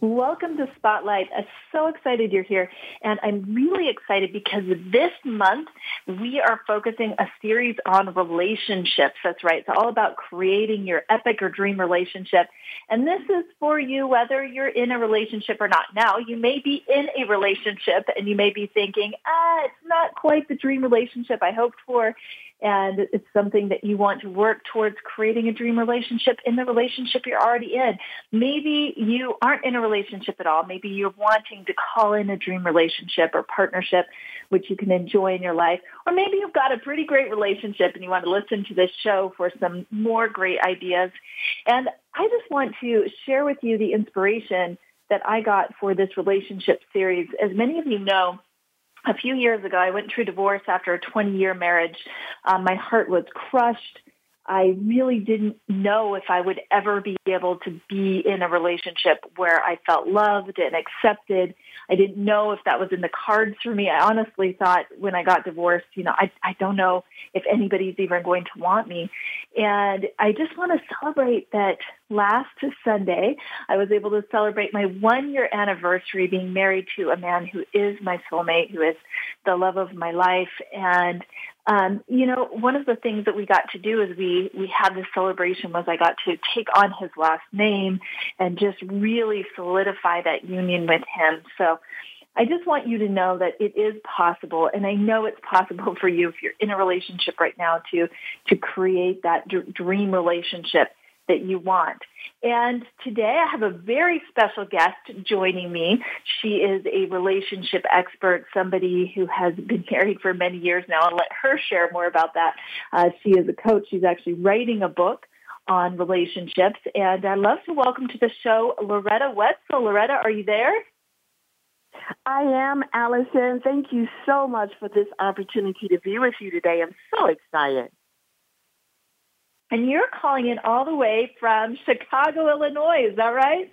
Welcome to Spotlight. I'm so excited you're here. And I'm really excited because this month we are focusing a series on relationships. That's right. It's all about creating your epic or dream relationship. And this is for you whether you're in a relationship or not. Now, you may be in a relationship and you may be thinking, ah, it's not quite the dream relationship I hoped for and it's something that you want to work towards creating a dream relationship in the relationship you're already in. Maybe you aren't in a relationship at all. Maybe you're wanting to call in a dream relationship or partnership which you can enjoy in your life. Or maybe you've got a pretty great relationship and you want to listen to this show for some more great ideas. And I just want to share with you the inspiration that I got for this relationship series. As many of you know, a few years ago, I went through divorce after a 20 year marriage. Um, my heart was crushed. I really didn't know if I would ever be able to be in a relationship where I felt loved and accepted. I didn't know if that was in the cards for me. I honestly thought when I got divorced, you know, I, I don't know if anybody's even going to want me. And I just want to celebrate that last Sunday, I was able to celebrate my one year anniversary being married to a man who is my soulmate, who is the love of my life. And um, you know, one of the things that we got to do is we we had this celebration was I got to take on his last name and just really solidify that union with him. So I just want you to know that it is possible, and I know it's possible for you if you're in a relationship right now to to create that d- dream relationship that you want. And today I have a very special guest joining me. She is a relationship expert, somebody who has been married for many years now. I'll let her share more about that. Uh, she is a coach. She's actually writing a book on relationships. And I'd love to welcome to the show Loretta Wetzel. Loretta, are you there? I am, Allison. Thank you so much for this opportunity to be with you today. I'm so excited. And you're calling in all the way from Chicago, Illinois. Is that right?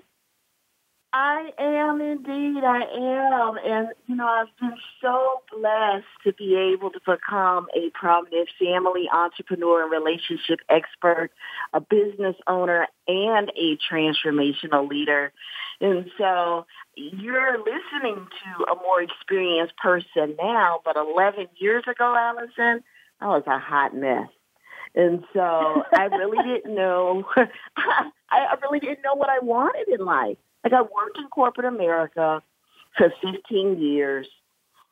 I am indeed. I am. And, you know, I've been so blessed to be able to become a prominent family entrepreneur and relationship expert, a business owner, and a transformational leader. And so you're listening to a more experienced person now, but 11 years ago, Allison, I was a hot mess. And so I really didn't know, I really didn't know what I wanted in life. Like I worked in corporate America for 15 years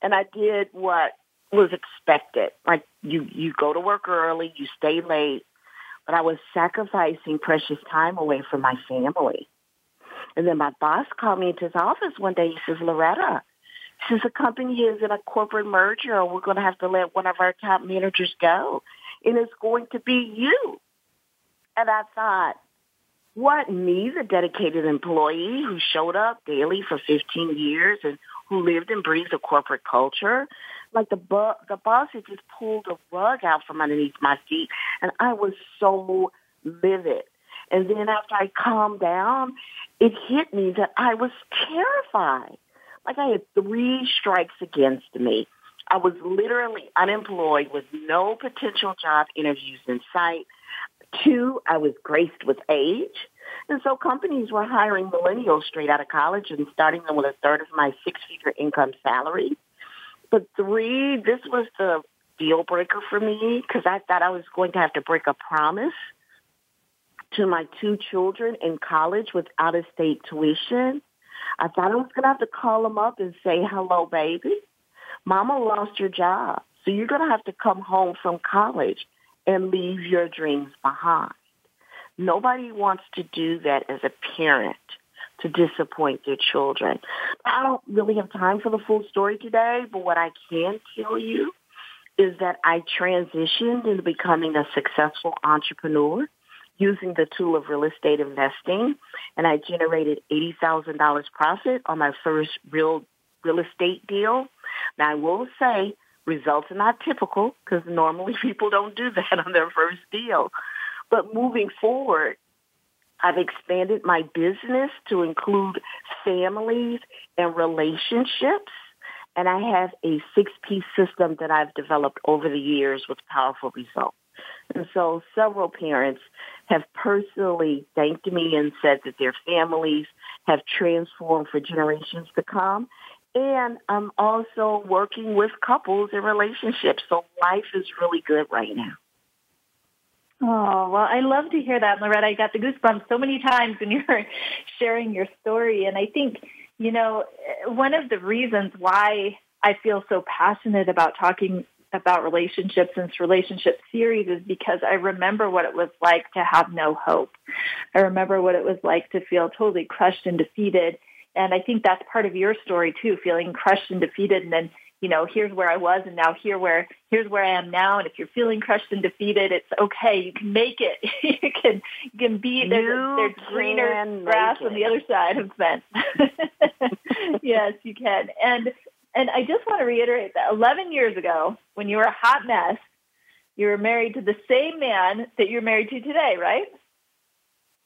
and I did what was expected. Like you, you go to work early, you stay late, but I was sacrificing precious time away from my family. And then my boss called me into his office one day. He says, Loretta, since the company is in a corporate merger. We're going to have to let one of our top managers go and it's going to be you. And I thought, what me, the dedicated employee who showed up daily for 15 years and who lived and breathed a corporate culture, like the bu- the boss had just pulled a rug out from underneath my feet, and I was so livid. And then after I calmed down, it hit me that I was terrified. Like I had three strikes against me. I was literally unemployed with no potential job interviews in sight. Two, I was graced with age. And so companies were hiring millennials straight out of college and starting them with a third of my six-figure income salary. But three, this was the deal breaker for me because I thought I was going to have to break a promise to my two children in college with out-of-state tuition. I thought I was going to have to call them up and say, hello, baby. Mama lost your job. So you're going to have to come home from college and leave your dreams behind. Nobody wants to do that as a parent to disappoint their children. I don't really have time for the full story today, but what I can tell you is that I transitioned into becoming a successful entrepreneur using the tool of real estate investing, and I generated $80,000 profit on my first real real estate deal. Now, I will say results are not typical because normally people don't do that on their first deal. But moving forward, I've expanded my business to include families and relationships. And I have a six-piece system that I've developed over the years with powerful results. And so several parents have personally thanked me and said that their families have transformed for generations to come. And I'm also working with couples and relationships. So life is really good right now. Oh, well, I love to hear that, Loretta. I got the goosebumps so many times when you were sharing your story. And I think, you know, one of the reasons why I feel so passionate about talking about relationships and relationship series is because I remember what it was like to have no hope. I remember what it was like to feel totally crushed and defeated. And I think that's part of your story too, feeling crushed and defeated and then you know, here's where I was and now here where here's where I am now. And if you're feeling crushed and defeated, it's okay. You can make it. you can you can be there's, there's greener grass on the other side of the fence. yes, you can. And and I just want to reiterate that 11 years ago, when you were a hot mess, you were married to the same man that you're married to today, right?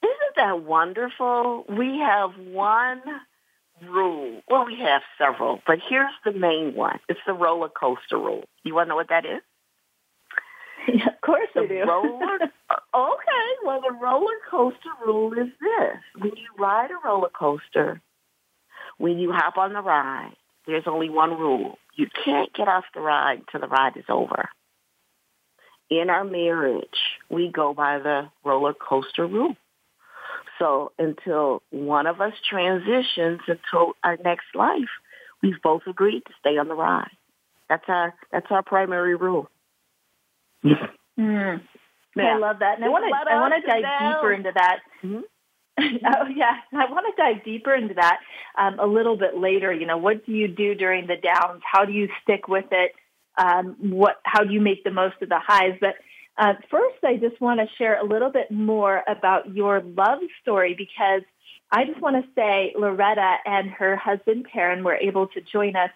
Isn't that wonderful? We have one rule. Well, we have several, but here's the main one. It's the roller coaster rule. You want to know what that is? Yeah, of course the I do. roller, okay, well, the roller coaster rule is this. When you ride a roller coaster, when you hop on the ride, there's only one rule. You can't get off the ride until the ride is over. In our marriage, we go by the roller coaster rule. So until one of us transitions into our next life, we've both agreed to stay on the ride. That's our that's our primary rule. mm. Yeah. I love that, and I want to I want to dive down. deeper into that. Mm-hmm. oh yeah, I want to dive deeper into that um, a little bit later. You know, what do you do during the downs? How do you stick with it? Um, what? How do you make the most of the highs? But uh, first, I just want to share a little bit more about your love story because I just want to say Loretta and her husband Perrin were able to join us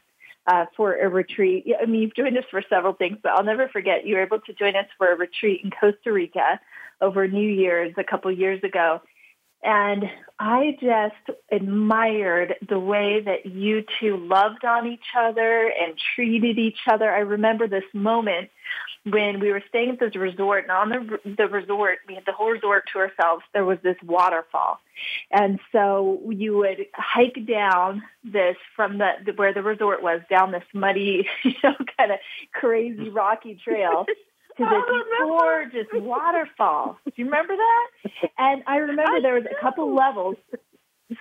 uh, for a retreat. I mean, you've joined us for several things, but I'll never forget you were able to join us for a retreat in Costa Rica over New Year's a couple years ago. And I just admired the way that you two loved on each other and treated each other. I remember this moment when we were staying at this resort and on the the resort we had the whole resort to ourselves there was this waterfall and so you would hike down this from the, where the resort was down this muddy you know kind of crazy rocky trail to this gorgeous waterfall. Do you remember that? And i remember there was a couple levels.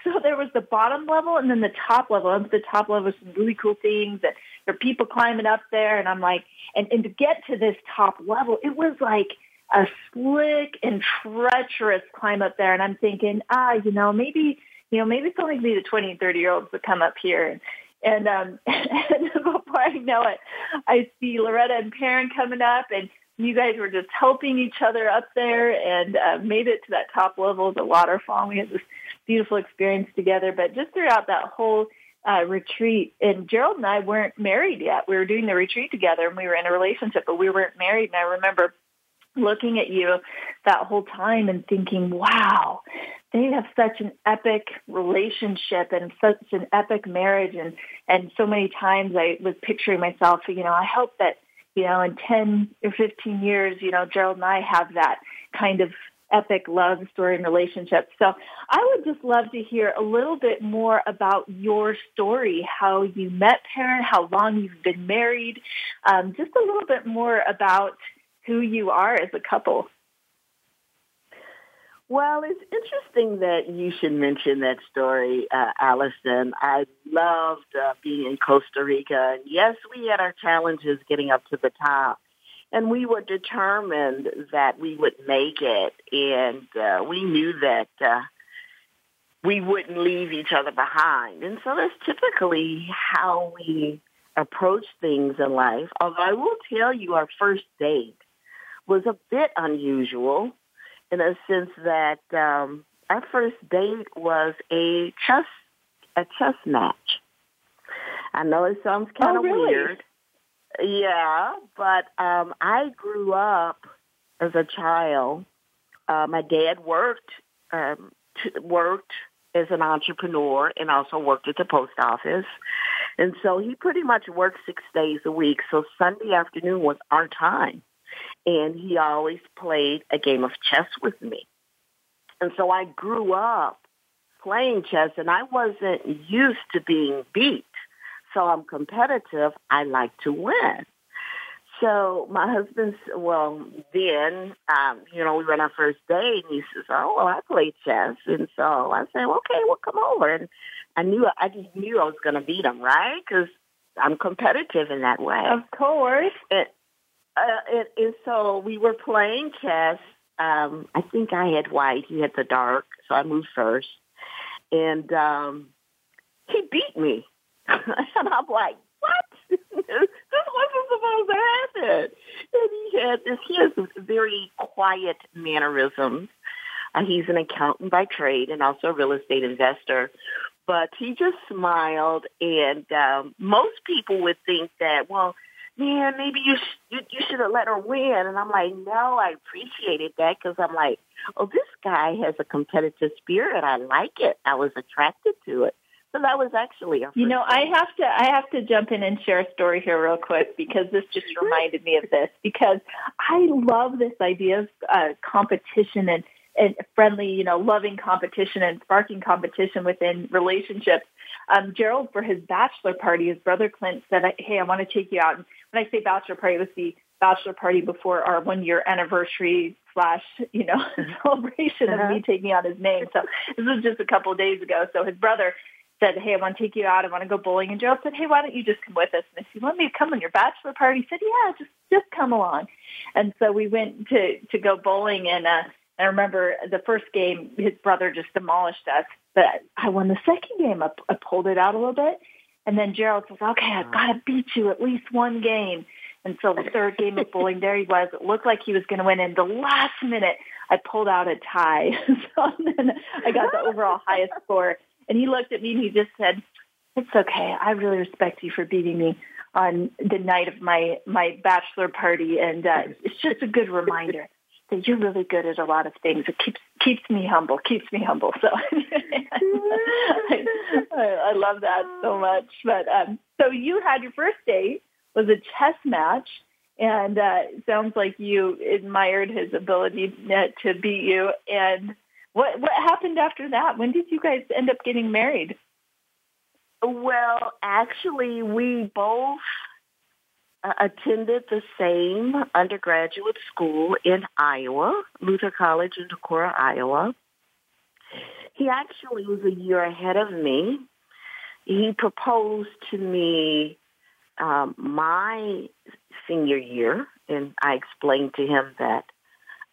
So there was the bottom level and then the top level. And the top level was some really cool things and there are people climbing up there. And I'm like and, and to get to this top level, it was like a slick and treacherous climb up there. And I'm thinking, ah, you know, maybe you know, maybe it's only gonna be the twenty and thirty year olds that come up here. And and um and before I know it, I see Loretta and Perrin coming up and you guys were just helping each other up there and uh, made it to that top level of the waterfall. We had this beautiful experience together. But just throughout that whole uh, retreat, and Gerald and I weren't married yet. We were doing the retreat together, and we were in a relationship, but we weren't married. And I remember looking at you that whole time and thinking, wow, they have such an epic relationship and such an epic marriage. And, and so many times I was picturing myself, you know, I hope that, you know, in 10 or 15 years, you know, Gerald and I have that kind of epic love story and relationship. So I would just love to hear a little bit more about your story, how you met Perrin, how long you've been married, um, just a little bit more about who you are as a couple. Well, it's interesting that you should mention that story, uh, Allison. I loved uh, being in Costa Rica. And yes, we had our challenges getting up to the top and we were determined that we would make it, and uh, we knew that uh, we wouldn't leave each other behind. And so that's typically how we approach things in life. Although I will tell you, our first date was a bit unusual in a sense that um, our first date was a chess a chess match. I know it sounds kind of oh, really? weird. Yeah, but um, I grew up as a child. Uh, my dad worked um, t- worked as an entrepreneur and also worked at the post office. And so he pretty much worked six days a week. So Sunday afternoon was our time. And he always played a game of chess with me. And so I grew up playing chess and I wasn't used to being beat. So I'm competitive. I like to win. So my husband's, well, then, um, you know, we went on our first date and he says, oh, well, I play chess. And so I said, okay, well, come over. And I knew, I just knew I was going to beat him, right? Because I'm competitive in that way. Of course. And, uh, and, and so we were playing chess. Um, I think I had white. He had the dark. So I moved first. And um, he beat me. and I'm like, what? this wasn't supposed to happen. And he had this, he has very quiet mannerisms. Uh, he's an accountant by trade and also a real estate investor. But he just smiled, and um, most people would think that, well, man, maybe you sh- you, you should have let her win. And I'm like, no, I appreciated that because I'm like, oh, this guy has a competitive spirit. I like it. I was attracted to it. So that was actually a. You know, I have to I have to jump in and share a story here real quick because this just reminded me of this because I love this idea of uh, competition and and friendly, you know, loving competition and sparking competition within relationships. Um, Gerald, for his bachelor party, his brother Clint said, "Hey, I want to take you out." And when I say bachelor party, it was the bachelor party before our one year anniversary slash, you know, celebration uh-huh. of me taking out his name. So this was just a couple of days ago. So his brother said, hey, I want to take you out. I want to go bowling. And Gerald said, hey, why don't you just come with us? And I said, you want me to come on your bachelor party? He said, yeah, just just come along. And so we went to to go bowling. And uh, I remember the first game, his brother just demolished us. But I won the second game. I, I pulled it out a little bit. And then Gerald says, okay, I've got to beat you at least one game. And so the third game of bowling, there he was. It looked like he was going to win. And the last minute, I pulled out a tie. so then I got the overall highest score. And he looked at me and he just said, it's okay. I really respect you for beating me on the night of my, my bachelor party. And uh, it's just a good reminder that you're really good at a lot of things. It keeps keeps me humble, keeps me humble. So I, I, love that so much. But um, so you had your first date was a chess match, and uh, sounds like you admired his ability to beat you. And what what happened after that? When did you guys end up getting married? Well, actually, we both uh, attended the same undergraduate school in Iowa, Luther College in Decorah, Iowa. He actually was a year ahead of me. He proposed to me um, my senior year, and I explained to him that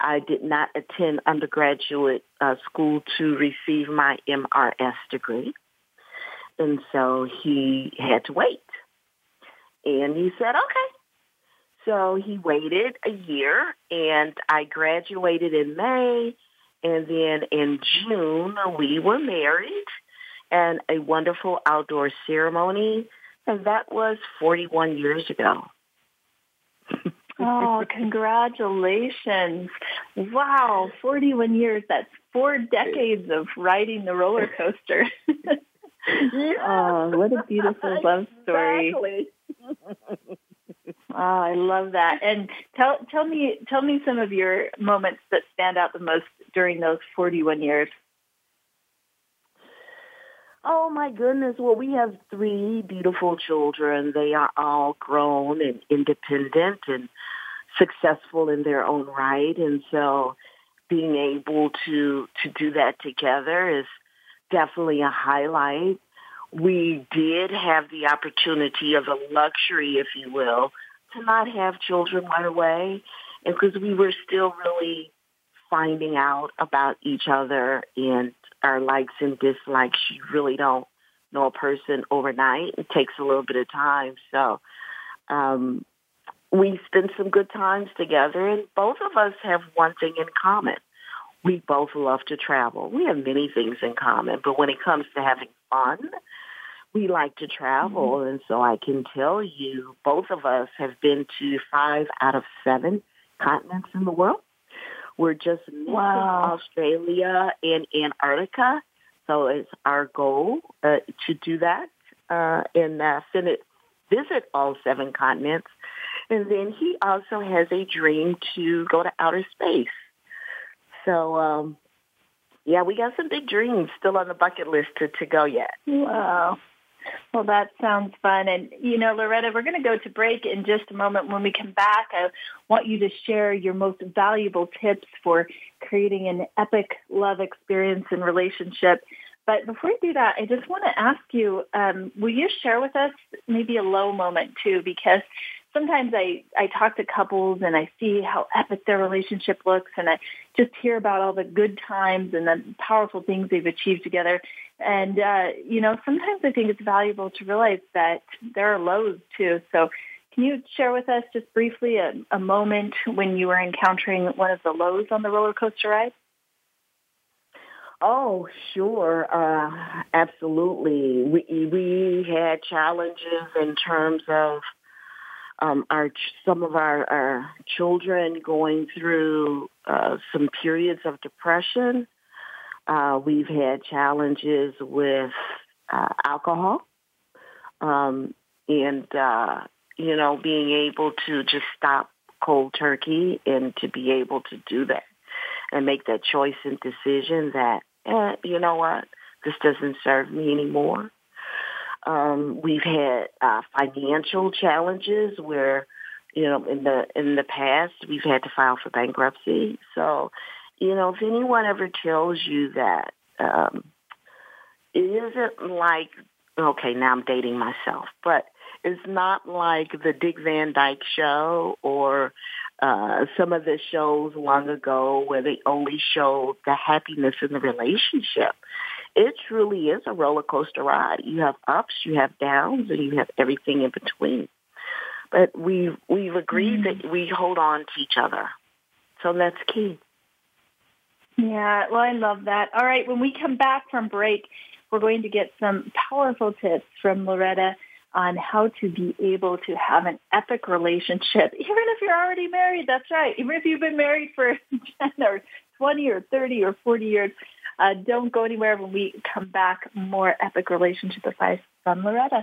I did not attend undergraduate uh, school to receive my MRS degree. And so he had to wait. And he said, okay. So he waited a year and I graduated in May. And then in June, we were married and a wonderful outdoor ceremony. And that was 41 years ago. oh, congratulations. Wow, 41 years. That's four decades of riding the roller coaster. oh, what a beautiful love story. Exactly. oh, I love that. And tell tell me tell me some of your moments that stand out the most during those 41 years. Oh my goodness. Well, we have three beautiful children. They are all grown and independent and successful in their own right. And so being able to, to do that together is definitely a highlight. We did have the opportunity of a luxury, if you will, to not have children right away. Because we were still really finding out about each other and our likes and dislikes. You really don't know a person overnight. It takes a little bit of time. So um, we spent some good times together, and both of us have one thing in common. We both love to travel. We have many things in common, but when it comes to having fun, we like to travel. Mm-hmm. And so I can tell you, both of us have been to five out of seven continents in the world. We're just missing Wow. Australia and Antarctica. So it's our goal uh, to do that uh, and uh, fin- visit all seven continents. And then he also has a dream to go to outer space. So, um, yeah, we got some big dreams still on the bucket list to, to go yet. Wow. Well, that sounds fun. And, you know, Loretta, we're going to go to break in just a moment. When we come back, I want you to share your most valuable tips for creating an epic love experience and relationship. But before we do that, I just want to ask you, um, will you share with us maybe a low moment too? Because sometimes I, I talk to couples and I see how epic their relationship looks and I just hear about all the good times and the powerful things they've achieved together. And, uh, you know, sometimes I think it's valuable to realize that there are lows too. So can you share with us just briefly a, a moment when you were encountering one of the lows on the roller coaster ride? Oh, sure. Uh, absolutely. We, we had challenges in terms of um, our some of our, our children going through uh, some periods of depression. Uh, we've had challenges with uh, alcohol, um, and uh, you know, being able to just stop cold turkey and to be able to do that and make that choice and decision that, eh, you know what, this doesn't serve me anymore. Um, we've had uh, financial challenges where, you know, in the in the past we've had to file for bankruptcy. So, you know, if anyone ever tells you that um, it isn't like, okay, now I'm dating myself, but it's not like the Dick Van Dyke show or uh, some of the shows long ago where they only showed the happiness in the relationship it truly is a roller coaster ride. You have ups, you have downs, and you have everything in between. But we've we've agreed mm. that we hold on to each other, so that's key. Yeah, well, I love that. All right, when we come back from break, we're going to get some powerful tips from Loretta on how to be able to have an epic relationship, even if you're already married. That's right. Even if you've been married for 10 or 20 or 30 or 40 years. Uh, don't go anywhere when we come back. More epic relationship advice from Loretta.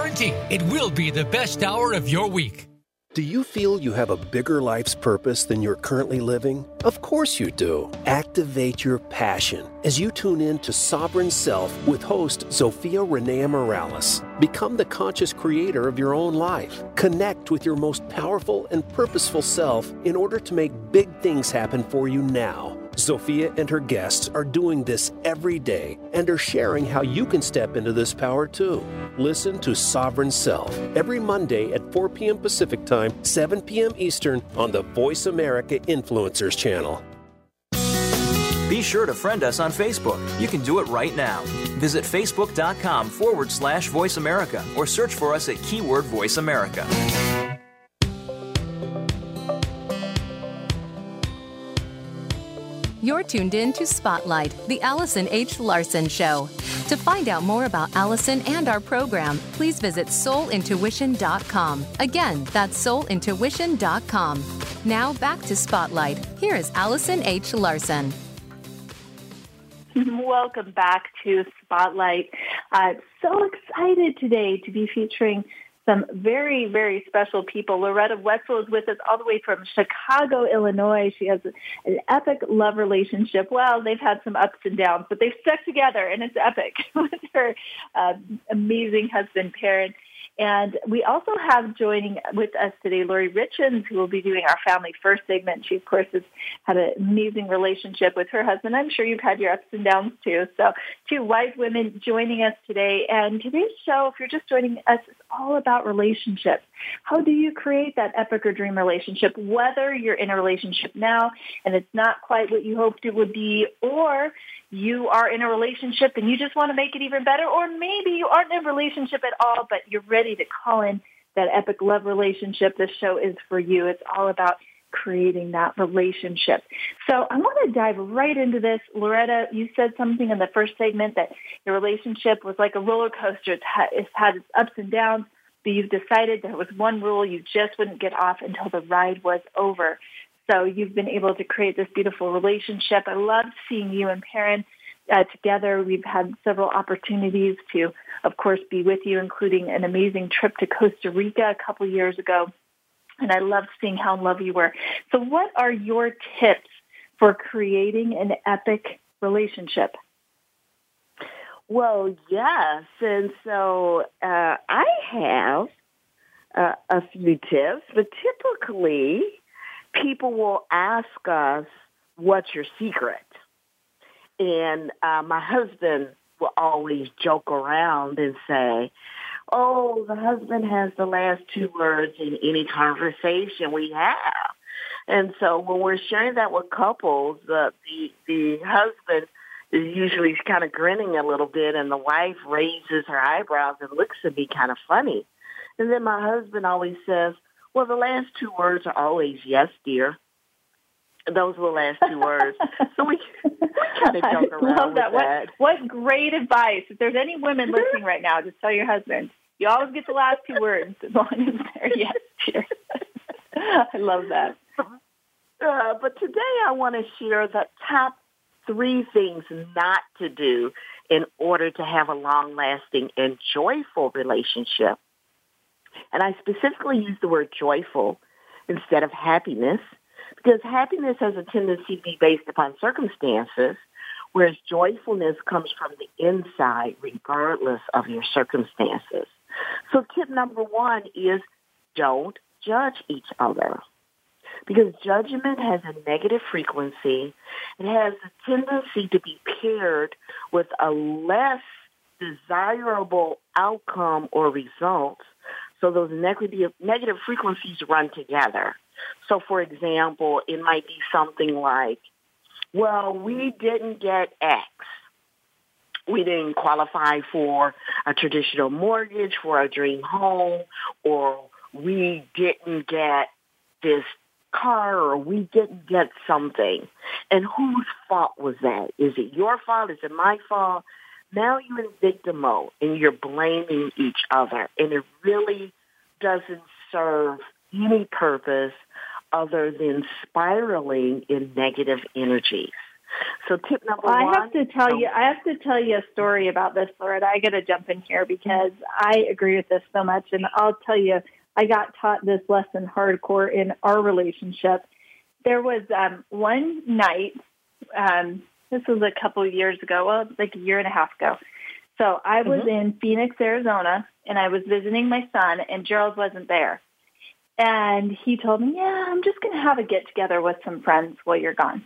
it will be the best hour of your week. Do you feel you have a bigger life's purpose than you're currently living? Of course you do. Activate your passion as you tune in to Sovereign Self with host Zofia Renea Morales. Become the conscious creator of your own life. Connect with your most powerful and purposeful self in order to make big things happen for you now. Zofia and her guests are doing this every day and are sharing how you can step into this power too. Listen to Sovereign Self every Monday at 4 p.m. Pacific Time, 7 p.m. Eastern on the Voice America Influencers channel. Be sure to friend us on Facebook. You can do it right now. Visit facebook.com forward slash voice America or search for us at keyword voice America. You're tuned in to Spotlight, the Allison H. Larson Show. To find out more about Allison and our program, please visit soulintuition.com. Again, that's soulintuition.com. Now back to Spotlight. Here is Allison H. Larson. Welcome back to Spotlight. I'm so excited today to be featuring some very, very special people. Loretta Wetzel is with us all the way from Chicago, Illinois. She has an epic love relationship. Well, they've had some ups and downs, but they've stuck together, and it's epic with her uh, amazing husband, Perrin. And we also have joining with us today Lori Richens, who will be doing our Family First segment. She, of course, has had an amazing relationship with her husband. I'm sure you've had your ups and downs too. So two wise women joining us today. And today's show, if you're just joining us, is all about relationships. How do you create that epic or dream relationship, whether you're in a relationship now and it's not quite what you hoped it would be, or you are in a relationship and you just want to make it even better, or maybe you aren't in a relationship at all, but you're ready to call in that epic love relationship. This show is for you. It's all about creating that relationship. So I want to dive right into this. Loretta, you said something in the first segment that your relationship was like a roller coaster. It's had, it's had its ups and downs, but you've decided there was one rule you just wouldn't get off until the ride was over. So you've been able to create this beautiful relationship. I love seeing you and Perrin uh, together. We've had several opportunities to, of course, be with you, including an amazing trip to Costa Rica a couple years ago. And I love seeing how in love you were. So what are your tips for creating an epic relationship? Well, yes. And so uh, I have uh, a few tips, but typically people will ask us, what's your secret? And uh, my husband will always joke around and say, oh, the husband has the last two words in any conversation we have. And so when we're sharing that with couples, uh, the the husband is usually kind of grinning a little bit, and the wife raises her eyebrows and looks at me kind of funny. And then my husband always says, well, the last two words are always yes, dear. Those were the last two words. So we, we kind of joke around love that. with that. What, what great advice. If there's any women listening right now, just tell your husband, you always get the last two words as long as they're yes, dear. I love that. Uh, but today I want to share the top three things not to do in order to have a long-lasting and joyful relationship. And I specifically use the word joyful instead of happiness because happiness has a tendency to be based upon circumstances, whereas joyfulness comes from the inside regardless of your circumstances. So tip number one is don't judge each other. Because judgment has a negative frequency. It has a tendency to be paired with a less desirable outcome or result so those negative, negative frequencies run together. So for example, it might be something like, well, we didn't get X. We didn't qualify for a traditional mortgage for a dream home, or we didn't get this car, or we didn't get something. And whose fault was that? Is it your fault? Is it my fault? Now you're in victim mode and you're blaming each other and it really doesn't serve any purpose other than spiraling in negative energies. So tip number well, one. I have to tell you, I have to tell you a story about this, Loretta. I got to jump in here because I agree with this so much, and I'll tell you, I got taught this lesson hardcore in our relationship. There was um, one night um, this was a couple of years ago, well, like a year and a half ago. So I was mm-hmm. in Phoenix, Arizona, and I was visiting my son, and Gerald wasn't there. And he told me, yeah, I'm just going to have a get together with some friends while you're gone.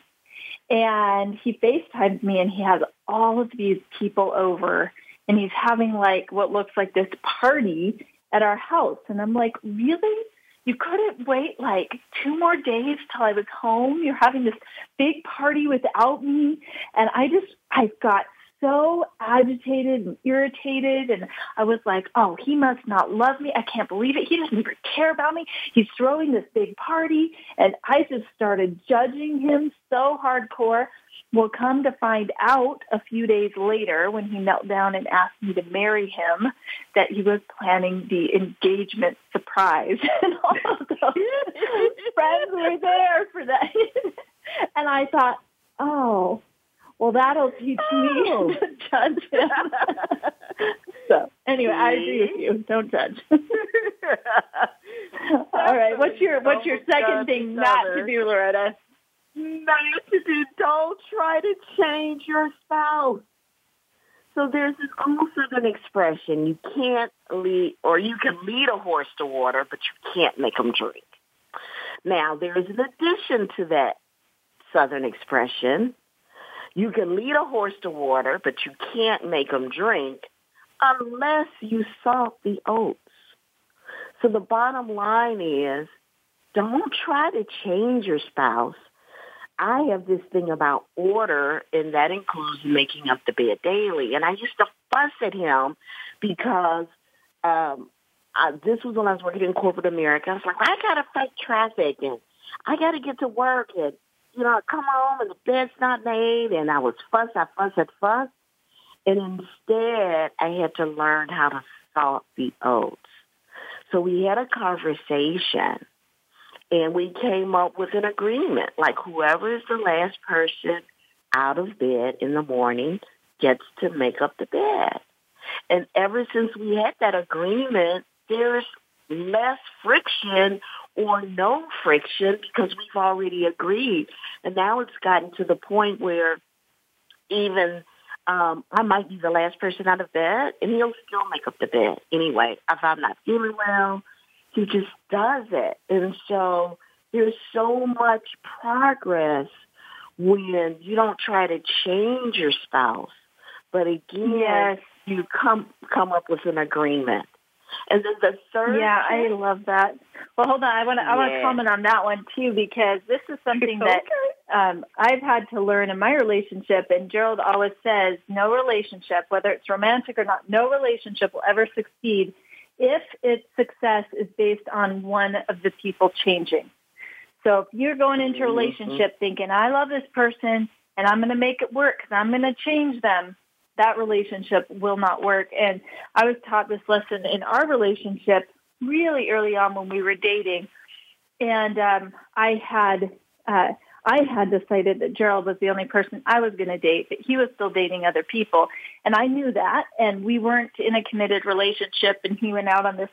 And he FaceTimes me, and he has all of these people over, and he's having like what looks like this party at our house. And I'm like, really? You couldn't wait like two more days till I was home. You're having this big party without me. And I just, I got so agitated and irritated. And I was like, oh, he must not love me. I can't believe it. He doesn't even care about me. He's throwing this big party. And I just started judging him so hardcore. Well, come to find out a few days later when he knelt down and asked me to marry him that he was planning the engagement surprise. and all of those friends were there for that. and I thought, oh, well, that'll teach me Oh. to judge him. so anyway, I agree with you. Don't judge. all right. What's your what's your second thing not to do, Loretta? not to do. Don't try to change your spouse. So there's this old Southern expression: you can't lead, or you can lead a horse to water, but you can't make him drink. Now there is an addition to that Southern expression: you can lead a horse to water, but you can't make him drink unless you salt the oats. So the bottom line is, don't try to change your spouse. I have this thing about order, and that includes making up the bed daily. And I used to fuss at him because um, I, this was when I was working in corporate America. I was like, I gotta fight traffic, and I gotta get to work, and you know, I come home and the bed's not made, and I was fuss, I fuss, I fuss, and instead I had to learn how to salt the oats. So we had a conversation and we came up with an agreement. Like whoever is the last person out of bed in the morning gets to make up the bed. And ever since we had that agreement, there's less friction or no friction because we've already agreed. And now it's gotten to the point where even um, I might be the last person out of bed, and he'll still make up the bed anyway. If I'm not feeling well, he just does it. And so there's so much progress when you don't try to change your spouse, but again, Yes. you come come up with an agreement. And then the third, Yeah, I love that. Well, hold on. I want to I want to comment on that one too because this is something that um, I've had to learn in my relationship. And Gerald always says, no relationship, whether it's romantic or not, no relationship will ever succeed if its success is based on one of the people changing. So if you're going into a relationship thinking, I love this person and I'm going to make it work because I'm going to change them, that relationship will not work. And I was taught this lesson in our relationship really early on when we were dating. And um, I had uh, I had decided that Gerald was the only person I was going to date, but he was still dating other people. And I knew that. And we weren't in a committed relationship. And he went out on this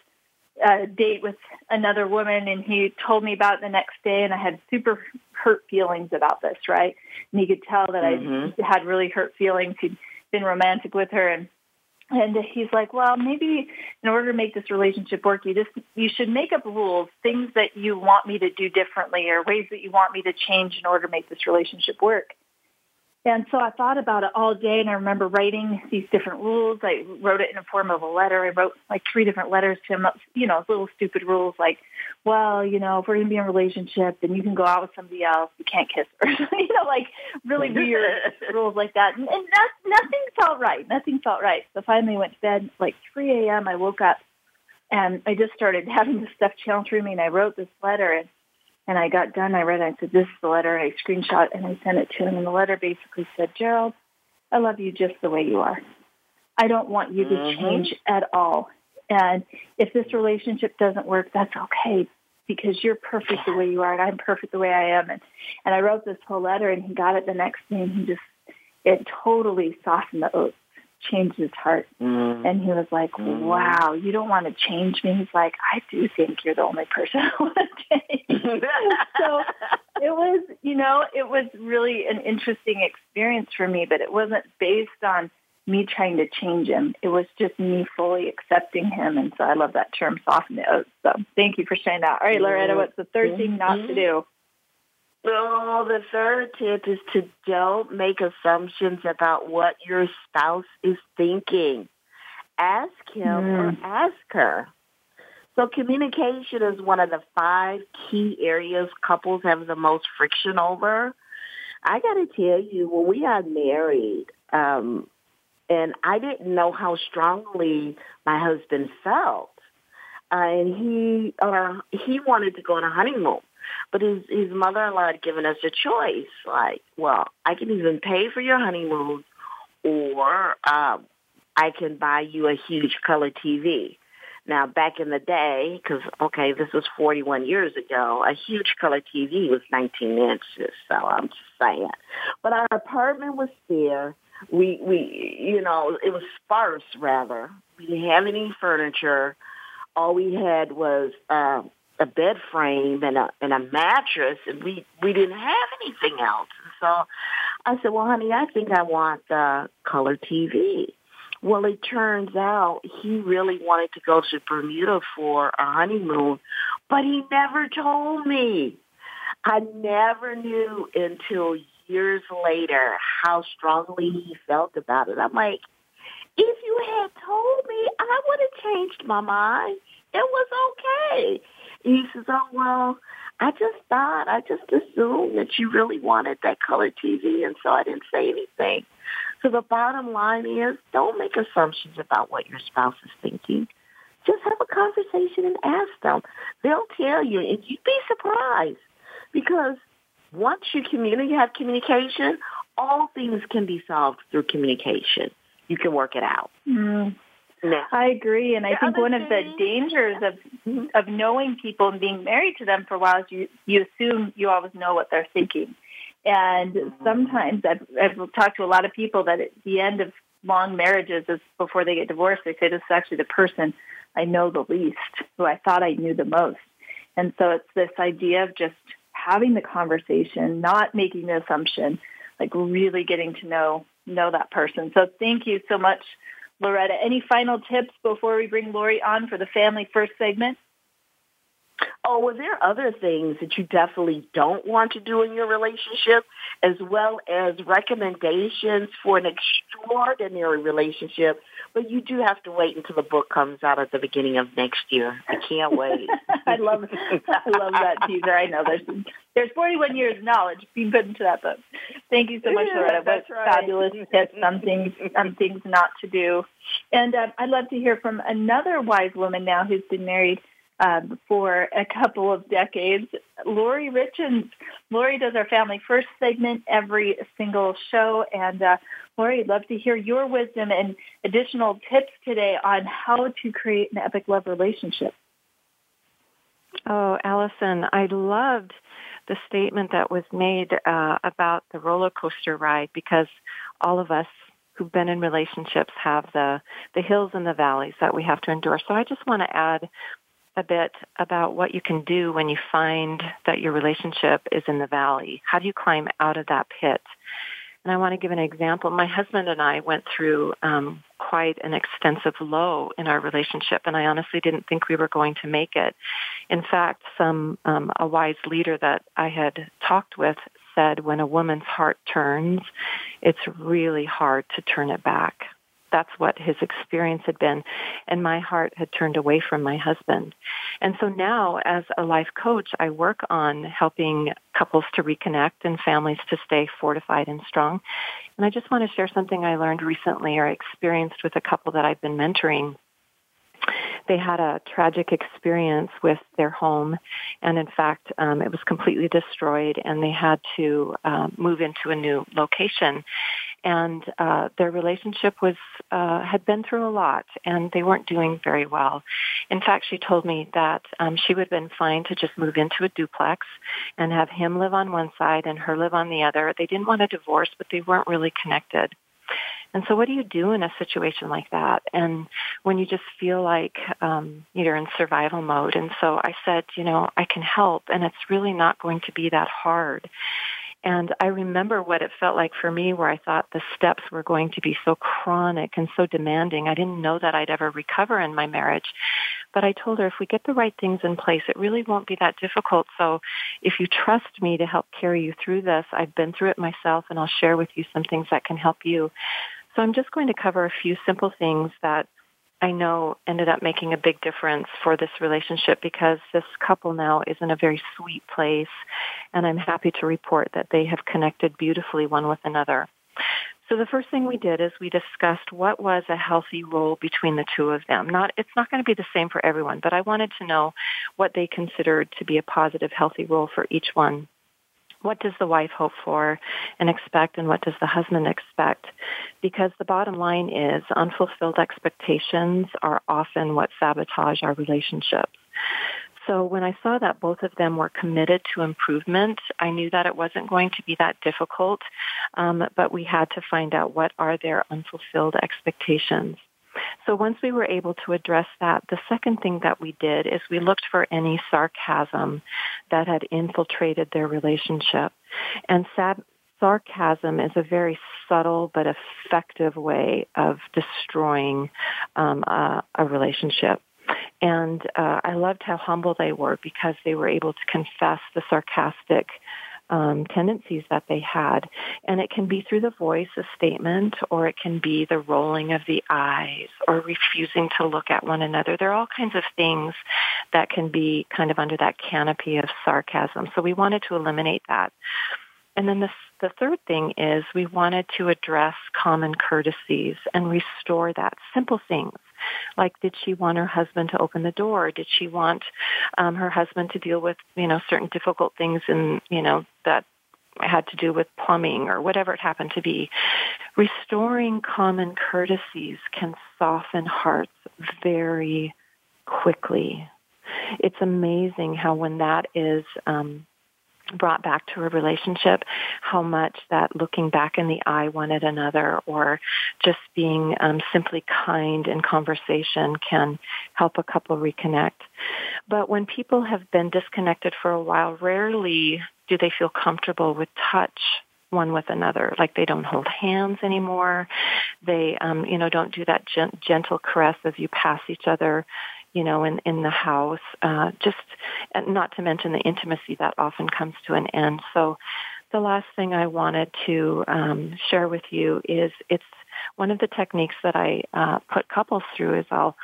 uh, date with another woman and he told me about it the next day and I had super hurt feelings about this, right? And he could tell that Mhm. I had really hurt feelings. He'd been romantic with her and and he's like, well, maybe in order to make this relationship work, you just you should make up rules, things that you want me to do differently, or ways that you want me to change in order to make this relationship work. And so I thought about it all day, and I remember writing these different rules. I wrote it in the form of a letter. I wrote like three different letters to him, you know, little stupid rules like, well, you know, if we're going to be in a relationship, then you can go out with somebody else. You can't kiss her. you know, like really weird rules like that. And, and that, nothing felt right. Nothing felt right. So finally went to bed, like 3 a.m. I woke up and I just started having this stuff channel through me, and I wrote this letter, and and I got done. I read it. I said, "This is the letter." And I screenshot and I sent it to him. And the letter basically said, "Gerald, I love you just the way you are. I don't want you to Mhm. change at all. And if this relationship doesn't work, that's okay." Because you're perfect the way you are, and I'm perfect the way I am. And and I wrote this whole letter, and he got it the next day, and he just it totally softened the oats, changed his heart. Mm. And he was like, Mm. wow, you don't want to change me. He's like, I do think you're the only person I want to change. so it was, you know, it was really an interesting experience for me, but it wasn't based on me trying to change him. It was just me fully accepting him. And so I love that term, soften the oats. So thank you for sharing that. All right, Loretta, what's the 3rd thing not to do? Oh, the third tip is to don't make assumptions about what your spouse is thinking. Ask him or ask her. So communication is one of the five key areas couples have the most friction over. I got to tell you, when we got married, um, and I didn't know how strongly my husband felt, uh, and he or he wanted to go on a honeymoon. But his his mother-in-law had given us a choice. Like, well, I can even pay for your honeymoon, or um, I can buy you a huge color TV. Now, back in the day, because, okay, this was 41 years ago, a huge color TV was 19 inches, so I'm just saying. But our apartment was there. We, we, you know, it was sparse, rather. We didn't have any furniture. All we had was uh, a bed frame and a, and a mattress, and we, we didn't have anything else. So I said, well, honey, I think I want the color TV. Well, it turns out he really wanted to go to Bermuda for a honeymoon, but he never told me. I never knew until years later how strongly he felt about it. I'm like, if you had told me, I would have changed my mind. It was okay. And he says, oh, well, I just thought, I just assumed that you really wanted that color TV, and so I didn't say anything. So the bottom line is don't make assumptions about what your spouse is thinking. Just have a conversation and ask them. They'll tell you, and you'd be surprised because once you communicate, have communication, all things can be solved through communication. You can work it out. Mm. I agree, and I think one of the dangers of mm-hmm. of knowing people and being married to them for a while is you you assume you always know what they're thinking, and sometimes I've, I've talked to a lot of people that at the end of long marriages is before they get divorced, they say this is actually the person I know the least, who I thought I knew the most. And so it's this idea of just having the conversation, not making the assumption, like really getting to know know that person. So thank you so much, Loretta. Any final tips before we bring Lori on for the Family First segment? Oh, well, there are other things that you definitely don't want to do in your relationship, as well as recommendations for an extraordinary relationship. But you do have to wait until the book comes out at the beginning of next year. I can't wait. I love, I love that teaser. I know there's there's 41 years of knowledge being put into that book. Thank you so much, yeah, Loretta. What right. fabulous tips on things on things not to do. And uh, I'd love to hear from another wise woman now who's been married um, for a couple of decades. Lori Richens. Lori does our Family First segment every single show. And uh, Lori, I'd love to hear your wisdom and additional tips today on how to create an epic love relationship. Oh, Allison, I loved the statement that was made uh, about the roller coaster ride because all of us who've been in relationships have the the hills and the valleys that we have to endure. So I just want to add a bit about what you can do when you find that your relationship is in the valley. How do you climb out of that pit? And I want to give an example. My husband and I went through um, quite an extensive low in our relationship, and I honestly didn't think we were going to make it. In fact, some um, a wise leader that I had talked with said, "When a woman's heart turns, it's really hard to turn it back." That's what his experience had been. And my heart had turned away from my husband. And so now as a life coach, I work on helping couples to reconnect and families to stay fortified and strong. And I just want to share something I learned recently or experienced with a couple that I've been mentoring they had a tragic experience with their home, and in fact, um, it was completely destroyed, and they had to uh, move into a new location and uh, their relationship was uh, had been through a lot, and they weren't doing very well. In fact, she told me that um, she would have been fine to just move into a duplex and have him live on one side and her live on the other. They didn't want a divorce, but they weren't really connected. And so what do you do in a situation like that? And when you just feel like um, you're in survival mode. And so I said, you know, I can help and it's really not going to be that hard. And I remember what it felt like for me where I thought the steps were going to be so chronic and so demanding. I didn't know that I'd ever recover in my marriage. But I told her if we get the right things in place, it really won't be that difficult. So if you trust me to help carry you through this, I've been through it myself and I'll share with you some things that can help you. So I'm just going to cover a few simple things that I know ended up making a big difference for this relationship because this couple now is in a very sweet place and I'm happy to report that they have connected beautifully one with another. So the first thing we did is we discussed what was a healthy role between the two of them. Not it's not going to be the same for everyone, but I wanted to know what they considered to be a positive healthy role for each one what does the wife hope for and expect and what does the husband expect? Because the bottom line is unfulfilled expectations are often what sabotage our relationships. So when I saw that both of them were committed to improvement, I knew that it wasn't going to be that difficult, um, but we had to find out what are their unfulfilled expectations. So once we were able to address that, the second thing that we did is we looked for any sarcasm that had infiltrated their relationship. And sad, sarcasm is a very subtle but effective way of destroying um, a, a relationship. And uh, I loved how humble they were because they were able to confess the sarcastic um, tendencies that they had. And it can be through the voice, a statement, or it can be the rolling of the eyes or refusing to look at one another. There are all kinds of things that can be kind of under that canopy of sarcasm. So we wanted to eliminate that. And then the, the third thing is we wanted to address common courtesies and restore that. Simple things like did she want her husband to open the door? Did she want um, her husband to deal with, you know, certain difficult things in, you know, that had to do with plumbing or whatever it happened to be. Restoring common courtesies can soften hearts very quickly. It's amazing how when that is um, brought back to a relationship, how much that looking back in the eye one at another or just being um, simply kind in conversation can help a couple reconnect. But when people have been disconnected for a while, rarely do they feel comfortable with touch one with another. Like they don't hold hands anymore. They, um, you know, don't do that gent- gentle caress as you pass each other you know, in, in the house, uh, just not to mention the intimacy that often comes to an end. So the last thing I wanted to um, share with you is it's one of the techniques that I uh, put couples through is I'll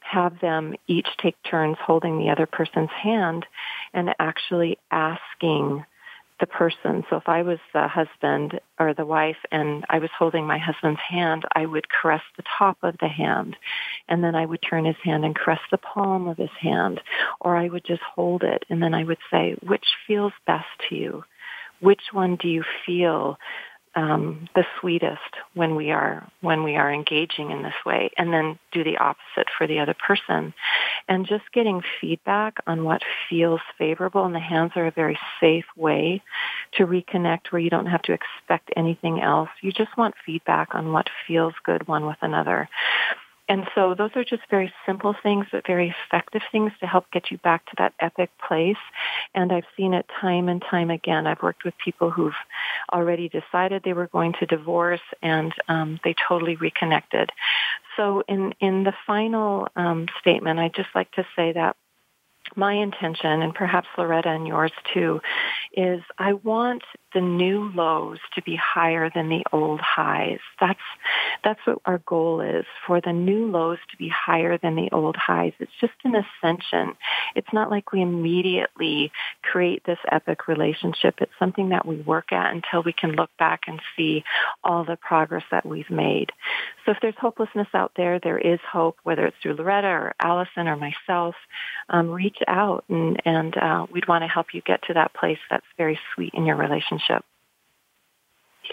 have them each take turns holding the other person's hand and actually asking the person. So if I was the husband or the wife and I was holding my husband's hand, I would caress the top of the hand and then I would turn his hand and caress the palm of his hand or I would just hold it and then I would say, which feels best to you? Which one do you feel um, the sweetest when we are when we are engaging in this way, and then do the opposite for the other person, and just getting feedback on what feels favorable. And the hands are a very safe way to reconnect, where you don't have to expect anything else. You just want feedback on what feels good one with another. And so those are just very simple things, but very effective things to help get you back to that epic place. And I've seen it time and time again. I've worked with people who've already decided they were going to divorce and um, they totally reconnected. So in, in the final um, statement, I'd just like to say that my intention, and perhaps Loretta and yours too, is I want the new lows to be higher than the old highs. That's that's what our goal is for the new lows to be higher than the old highs. It's just an ascension. It's not like we immediately create this epic relationship. It's something that we work at until we can look back and see all the progress that we've made. So if there's hopelessness out there, there is hope, whether it's through Loretta or Allison or myself. Um, reach out and, and uh, we'd want to help you get to that place that's very sweet in your relationship.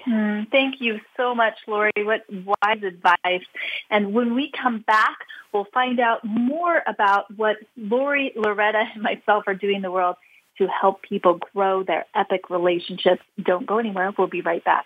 Mm, thank you so much, Lori. What wise advice. And when we come back, we'll find out more about what Lori, Loretta, and myself are doing in the world to help people grow their epic relationships. Don't go anywhere. We'll be right back.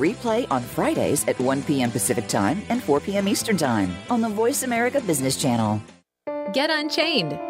replay on Fridays at 1 p.m. Pacific Time and 4 p.m. Eastern Time on the Voice America Business Channel. Get Unchained.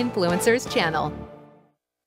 channel.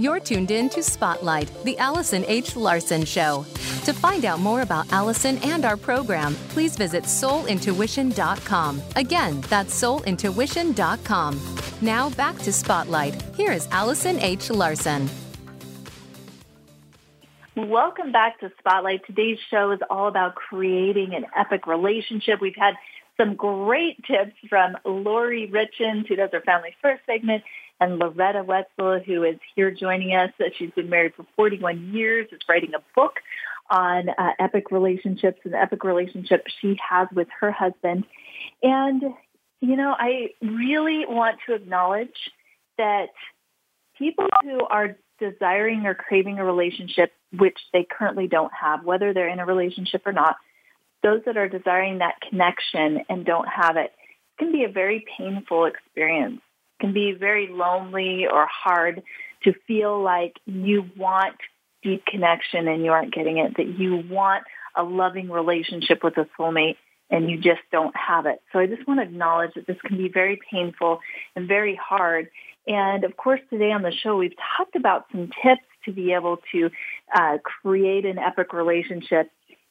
You're tuned in to Spotlight, the Allison H. Larson Show. To find out more about Allison and our program, please visit soulintuition.com. Again, that's soulintuition.com. Now back to Spotlight. Here is Allison H. Larson. Welcome back to Spotlight. Today's show is all about creating an epic relationship. We've had some great tips from Lori Richens, who does our Family First segment, and Loretta Wetzel, who is here joining us. She's been married for 41 years, is writing a book on uh, epic relationships and the epic relationship she has with her husband. And, you know, I really want to acknowledge that people who are desiring or craving a relationship which they currently don't have, whether they're in a relationship or not, those that are desiring that connection and don't have it, it can be a very painful experience can be very lonely or hard to feel like you want deep connection and you aren't getting it, that you want a loving relationship with a soulmate and you just don't have it. So I just want to acknowledge that this can be very painful and very hard. And of course, today on the show, we've talked about some tips to be able to uh, create an epic relationship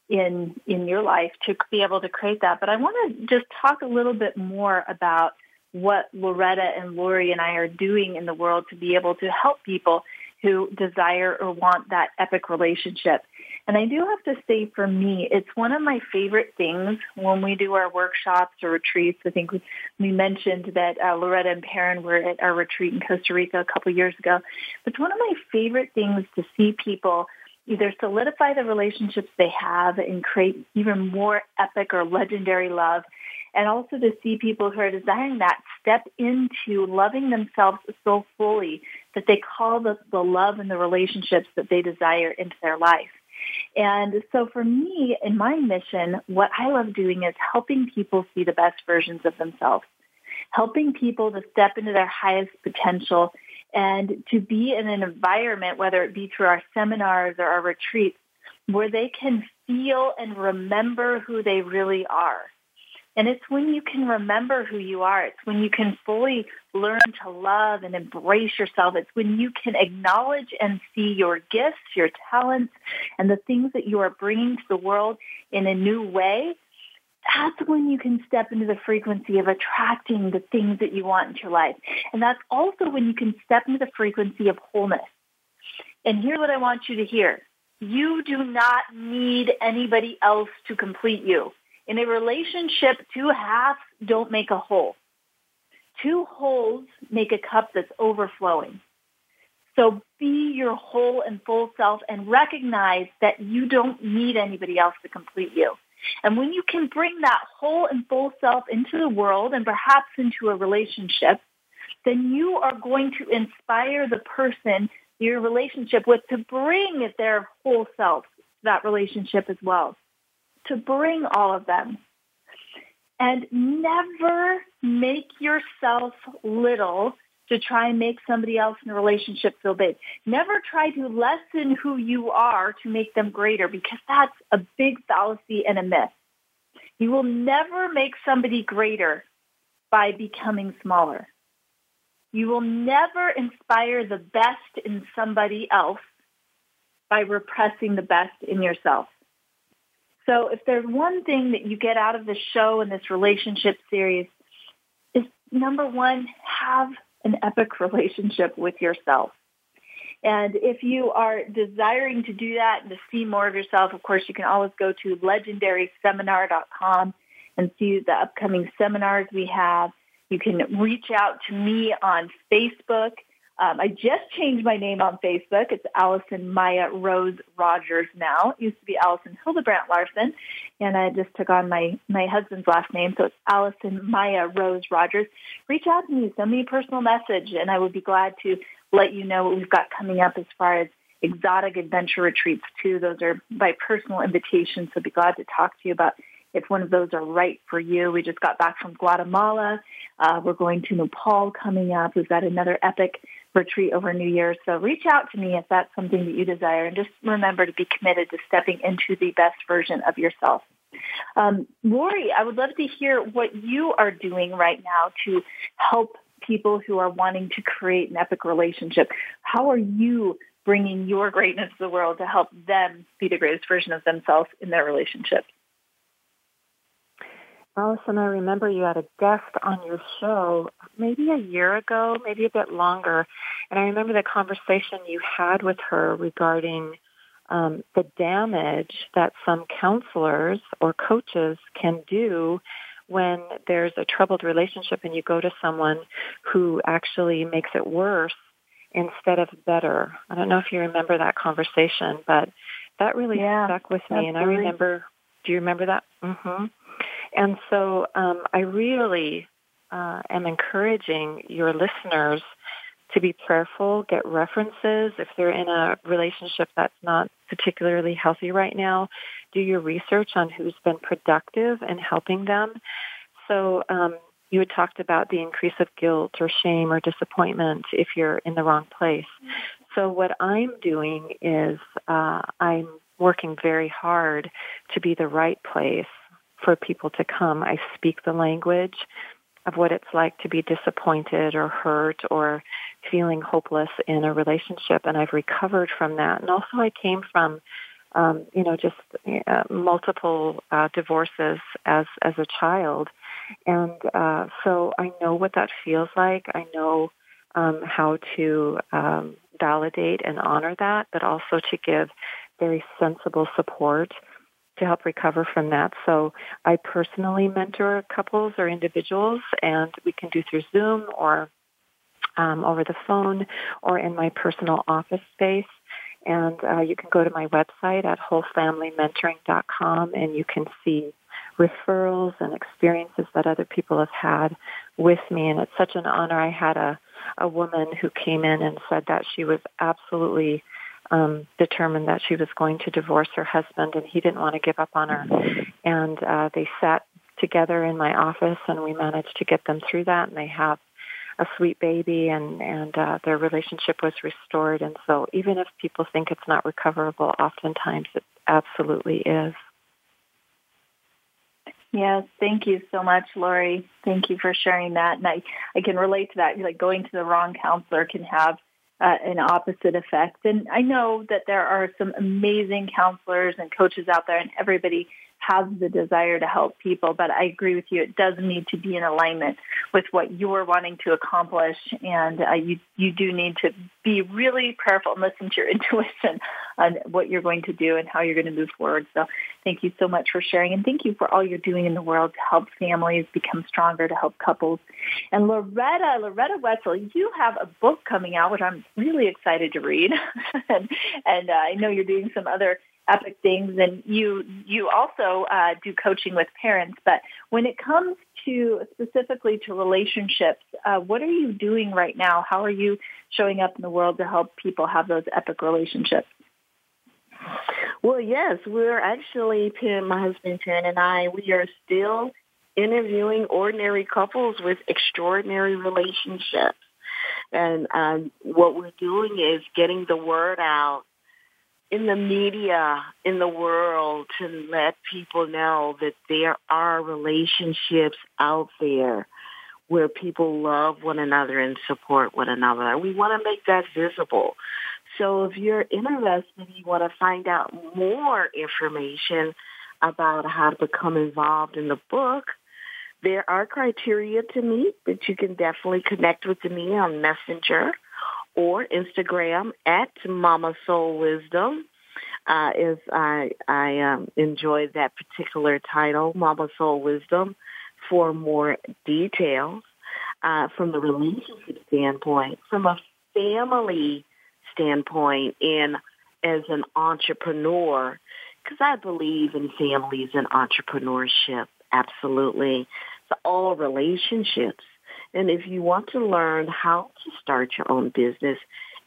in in your life to be able to create that. But I want to just talk a little bit more about what Loretta and Lori and I are doing in the world to be able to help people who desire or want that epic relationship. And I do have to say for me, it's one of my favorite things when we do our workshops or retreats. I think we, mentioned that uh, Loretta and Perrin were at our retreat in Costa Rica a couple years ago. It's one of my favorite things to see people either solidify the relationships they have and create even more epic or legendary love and also to see people who are desiring that step into loving themselves so fully that they call the, the love and the relationships that they desire into their life. And so for me, in my mission, what I love doing is helping people see the best versions of themselves, helping people to step into their highest potential and to be in an environment, whether it be through our seminars or our retreats, where they can feel and remember who they really are. And it's when you can remember who you are. It's when you can fully learn to love and embrace yourself. It's when you can acknowledge and see your gifts, your talents, and the things that you are bringing to the world in a new way. That's when you can step into the frequency of attracting the things that you want in your life. And that's also when you can step into the frequency of wholeness. And here's what I want you to hear. You do not need anybody else to complete you. In a relationship, two halves don't make a whole. Two wholes make a cup that's overflowing. So be your whole and full self and recognize that you don't need anybody else to complete you. And when you can bring that whole and full self into the world and perhaps into a relationship, then you are going to inspire the person your relationship with to bring their whole self to that relationship as well to bring all of them. And never make yourself little to try and make somebody else in a relationship feel big. Never try to lessen who you are to make them greater because that's a big fallacy and a myth. You will never make somebody greater by becoming smaller. You will never inspire the best in somebody else by repressing the best in yourself. So if there's one thing that you get out of this show and this relationship series is number one, have an epic relationship with yourself. And if you are desiring to do that and to see more of yourself, of course, you can always go to legendaryseminar.com and see the upcoming seminars we have. You can reach out to me on Facebook. Um, I just changed my name on Facebook. It's Allison Maya Rose Rogers now. It used to be Allison Hildebrandt Larson, and I just took on my my husband's last name, so it's Allison Maya Rose Rogers. Reach out to me, send me a personal message, and I would be glad to let you know what we've got coming up as far as exotic adventure retreats too. Those are by personal invitation, so I'd be glad to talk to you about if one of those are right for you. We just got back from Guatemala. Uh, we're going to Nepal coming up. We've got another epic retreat over New Year's. So reach out to me if that's something that you desire. And just remember to be committed to stepping into the best version of yourself. Um, Lori, I would love to hear what you are doing right now to help people who are wanting to create an epic relationship. How are you bringing your greatness to the world to help them be the greatest version of themselves in their relationship? Allison, I remember you had a guest on your show maybe a year ago, maybe a bit longer. And I remember the conversation you had with her regarding um, the damage that some counselors or coaches can do when there's a troubled relationship and you go to someone who actually makes it worse instead of better. I don't know if you remember that conversation, but that really yeah, stuck with me. And I remember, do you remember that? Mm-hmm. And so um, I really uh, am encouraging your listeners to be prayerful, get references. If they're in a relationship that's not particularly healthy right now, do your research on who's been productive and helping them. So um, you had talked about the increase of guilt or shame or disappointment if you're in the wrong place. So what I'm doing is uh, I'm working very hard to be the right place for people to come. I speak the language of what it's like to be disappointed or hurt or feeling hopeless in a relationship, and I've recovered from that. And also, I came from, um, you know, just uh, multiple uh, divorces as as a child, and uh, so I know what that feels like. I know um, how to um, validate and honor that, but also to give very sensible support to help recover from that. So I personally mentor couples or individuals, and we can do through Zoom or um, over the phone or in my personal office space. And uh, you can go to my website at wholefamilymentoring.com and you can see referrals and experiences that other people have had with me. And it's such an honor. I had a, a woman who came in and said that she was absolutely um, determined that she was going to divorce her husband and he didn't want to give up on her. And uh, they sat together in my office and we managed to get them through that and they have a sweet baby and and uh, their relationship was restored and so even if people think it's not recoverable oftentimes it absolutely is Yes, thank you so much, Lori. Thank you for sharing that. And I, I can relate to that. Like going to the wrong counselor can have uh, an opposite effect. And I know that there are some amazing counselors and coaches out there, and everybody has the desire to help people. But I agree with you; it does need to be in alignment with what you're wanting to accomplish, and uh, you you do need to be really prayerful and listen to your intuition on what you're going to do and how you're going to move forward. So thank you so much for sharing, and thank you for all you're doing in the world to help families become stronger, to help couples. And Loretta, Loretta Wetzel, you have a book coming out, which I'm really excited to read, and, and uh, I know you're doing some other epic things. And you you also uh, do coaching with parents. But when it comes to specifically to relationships uh, what are you doing right now? How are you showing up in the world to help people have those epic relationships? Well yes we're actually Penn, my husband Penn and I we are still interviewing ordinary couples with extraordinary relationships. And um, what we're doing is getting the word out in the media, in the world, to let people know that there are relationships out there where people love one another and support one another. We want to make that visible. So if you're interested, and you want to find out more information about how to become involved in the book, there are criteria to meet, but you can definitely connect with me on Messenger or Instagram at Mama Soul Wisdom. Uh, I I um, enjoy that particular title, Mama Soul Wisdom, for more details uh, from the relationship standpoint, from a family standpoint, and as an entrepreneur, because I believe in families and entrepreneurship. Absolutely. It's all relationships. And if you want to learn how to start your own business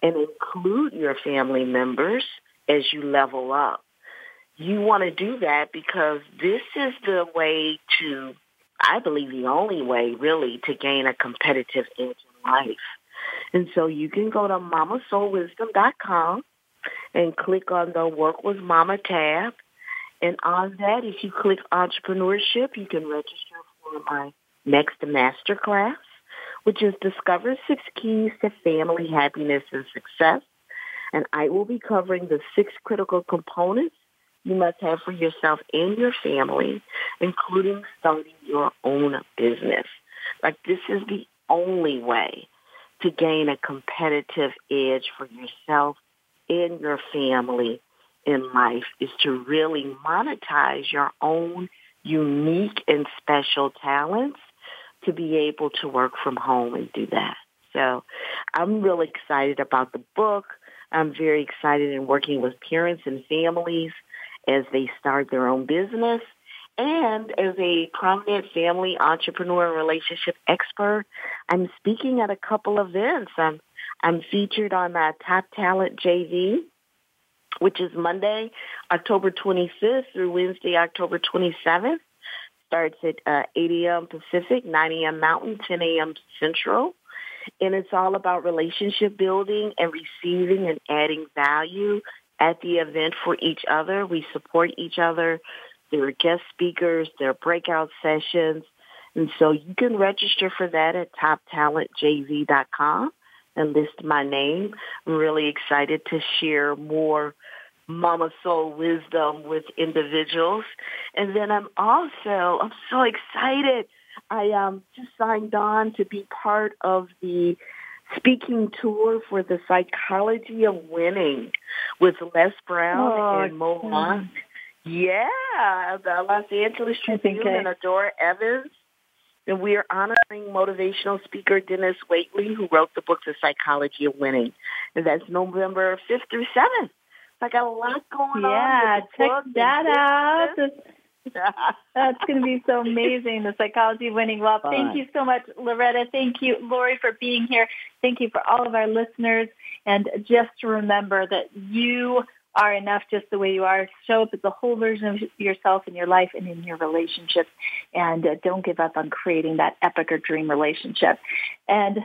and include your family members as you level up, you want to do that because this is the way to, I believe the only way really to gain a competitive edge in life. And so you can go to mamasoulwisdom.com and click on the Work with Mama tab. And on that, if you click entrepreneurship, you can register for my next master class, which is Discover Six Keys to Family Happiness and Success. And I will be covering the six critical components you must have for yourself and your family, including starting your own business. Like this is the only way to gain a competitive edge for yourself and your family in life is to really monetize your own unique and special talents to be able to work from home and do that. So I'm really excited about the book. I'm very excited in working with parents and families as they start their own business. And as a prominent family entrepreneur and relationship expert, I'm speaking at a couple events. I'm, I'm featured on Top Talent JV, which is Monday, October 25th through Wednesday, October 27th. Starts at uh, 8 a.m. Pacific, 9 a.m. Mountain, 10 a.m. Central. And it's all about relationship building and receiving and adding value at the event for each other. We support each other. There are guest speakers. There are breakout sessions. And so you can register for that at toptalentjv.com and list my name. I'm really excited to share more Mama Soul wisdom with individuals. And then I'm also, I'm so excited. I um, just signed on to be part of the speaking tour for the psychology of winning with Les Brown oh, and Mo Monk. Yeah, the Los Angeles Tribune and Adora Evans. And we are honoring motivational speaker Denis Waitley, who wrote the book, The Psychology of Winning. And that's November 5th through 7th. I got a lot going yeah, on. Yeah, check that out. That's going to be so amazing, the psychology of winning. Well, Fun. thank you so much, Loretta. Thank you, Lori, for being here. Thank you for all of our listeners. And just remember that you are enough just the way you are. Show up as a whole version of yourself in your life and in your relationships. And uh, don't give up on creating that epic or dream relationship. And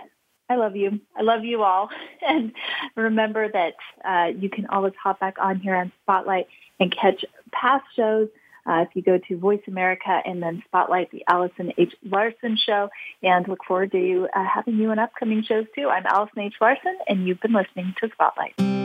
I love you. I love you all. And remember that uh, you can always hop back on here on Spotlight and catch past shows. Uh, if you go to Voice America and then Spotlight, the Allison H. Larson Show, and look forward to uh, having you in upcoming shows too. I'm Allison H. Larson, and you've been listening to Spotlight.